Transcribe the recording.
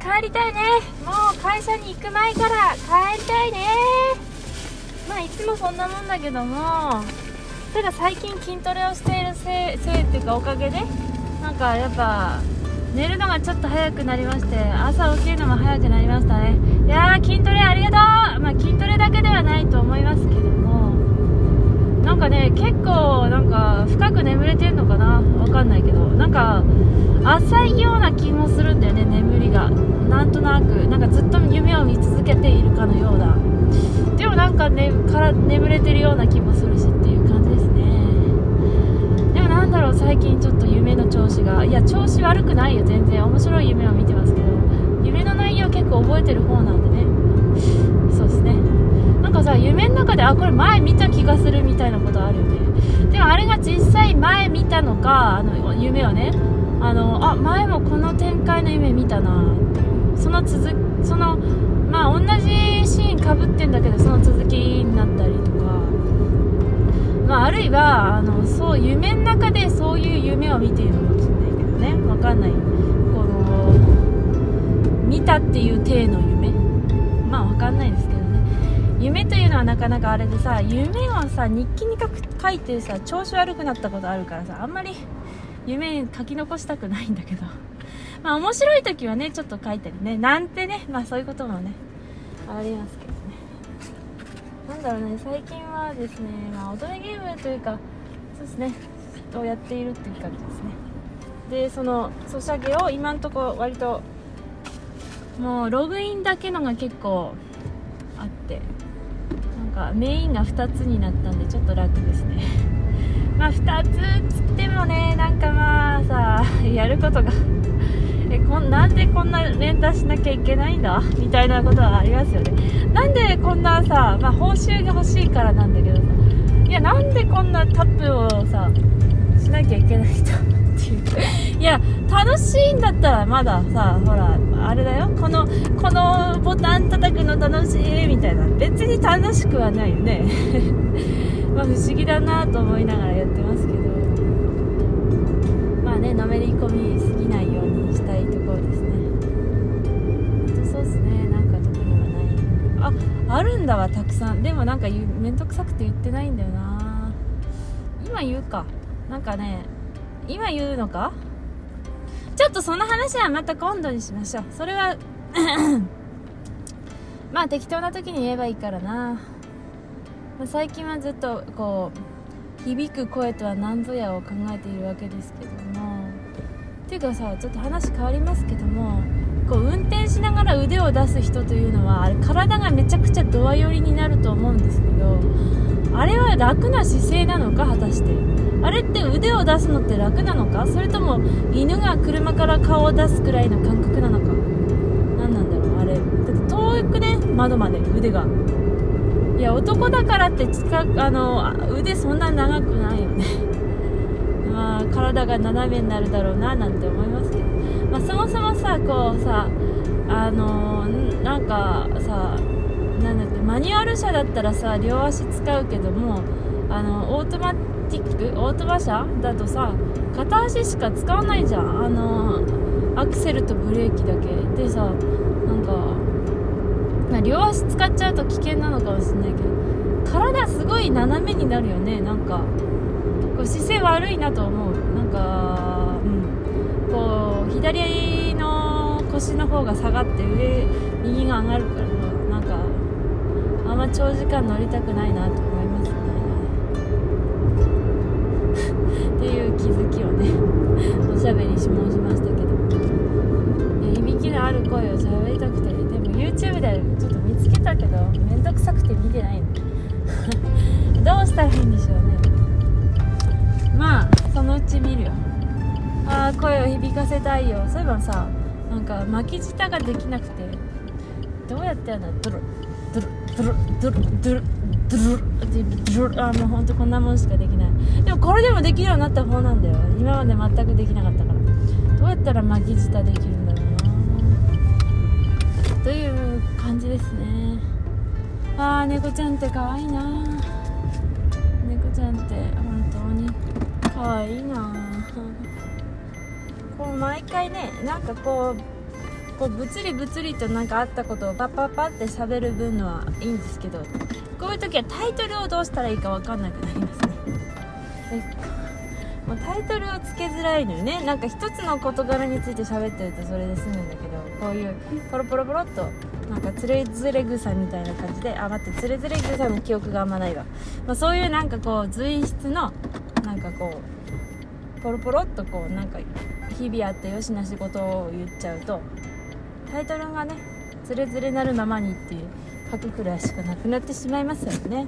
帰りたいね。もう会社に行く前から帰りたいね。まあいつもそんなもんだけども。ただ最近筋トレをしているせいせいっていうかおかげでなんかやっぱ寝るのがちょっと早くなりまして朝起きるのも早くなりましたね。いやー筋トレありがとう。まあ筋トレだけではないと思いますけども。かね結構なんか深く眠れてんのかな？わかんないけど。なんか浅いような気もするんだよね眠りが。なんとなく。なんかずっと夢を見続けているかのような。でもなんか、ね、から眠れてるような気もするしっていう感じですね。でもなんだろう最近ちょっと夢の調子が。いや調子悪くないよ。全然。面白い夢を見てますけど。夢の内容結構覚えてる方なんでね。そうですね。なんかさ夢の中であこれ前見た気がするみたいなことあるよね。でもあれが実際前見たのかあの夢をねあのあ前もこの展開の夢見たな。その続そのまあ同じシーンかぶってんだけどその続きになったりとか、まあ、あるいはあのそう夢の中でそういう夢を見ているのかもしれないけどね。わかんない。この見たっていう体の夢。まあわかんないですけど。夢というのはなかなかあれでさ夢をさ日記に書く書いてさ調子悪くなったことあるからさあんまり夢書き残したくないんだけど。まあ面白い時はねちょっと書いたりね。なんてねまあそういうこともねありますけどね。なんだろうね最近はですねまあ乙女ゲームというかそうですねをやっているっていう感じですね。でそのソシャゲを今んとこ割ともうログインだけのが結構あって。なんかメインが2つになったんでちょっと楽ですね。まあ2つつってもねなんかまあさやることが。えこんなんでこんな連打しなきゃいけないんだ？みたいなことはありますよね。なんでこんなさ、まあ、報酬が欲しいからなんだけどさ。いやなんでこんなタップをさしなきゃいけないんだっていう いや楽しいんだったらまださほらあれだよ。このこのボタン叩くの楽しいみたいな。別に楽しくはないよね。まあ不思議だなと思いながらやってますけど。まあねのめり込みすぎないようにしたいところですね。そうですね。なんか特にはない。ああるんだわたくさん。でもなんか言うめんどくさくて言ってないんだよな。今言うか。なんかね今言うのか？ちょっとその話はまた今度にしましょう。それは まあ適当な時に言えばいいからな、まあ、最近はずっとこう響く声とは何ぞやを考えているわけですけども。っていうかさちょっと話変わりますけども。こう運転しながら腕を出す人というのは体がめちゃくちゃドア寄りになると思うんですけどあれは楽な姿勢なのか果たして？あれって腕を出すのって楽なのかそれとも犬が車から顔を出すくらいの感覚なのか何なんだろうあれ。だって遠くね窓まで腕が。いや男だからって近あの腕そんな長くないよね。まあ体が斜めになるだろうななんて思いますけど、まあ、そもそもさこうさあのなんかさなんだっけマニュアル車だったらさ両足使うけどもあのオートマティックオートマ車だとさ片足しか使わないじゃん。あのアクセルとブレーキだけでさなんかまあ両足使っちゃうと危険なのかもしれないけど体すごい斜めになるよね。なんかこう姿勢悪いなと思う。なんかうん。左の腰の方が下がって上右が上がるからな。んかあんま長時間乗りたくないなと思います。ねっていう気づきをねおしゃべりし申しましたけど。響きのある声を喋りたくてでも YouTube でちょっと見つけたけどめんどくさくて見てないの。どうしたらいいんでしょうね。まあそのうち見るよ。声を響かせたいよ。そういえばさなんか巻き舌ができなくてどうやってやるの？ドゥルドゥルドゥルドゥルドゥルドルってドルあもうほんとこんなもんしかできない。でもこれでもできるようになった方なんだよ。今まで全くできなかったから。どうやったら巻き舌できるんだろうな。という感じですね。あー猫ちゃんって可愛いな。猫ちゃんって本当に可愛いな。こう毎回ねなんかこうこう物理物理となんかあったことをパッパッパって喋る分のはいいんですけどこういう時はタイトルをどうしたらいいか分かんなくなりますね。もうタイトルをつけづらいのよね。なんか一つの事柄について喋ってるとそれで済むんだけどこういうポロポロポロっとなんかつれづれ草みたいな感じであ待ってつれづれ草の記憶があんまないわ、まあ、そういうなんかこう随筆のなんかこうポロポロっとこうなんか日々あったよしな仕事を言っちゃうとタイトルがねつれづれなるままにっていう書くくらいしかなくなってしまいますよね。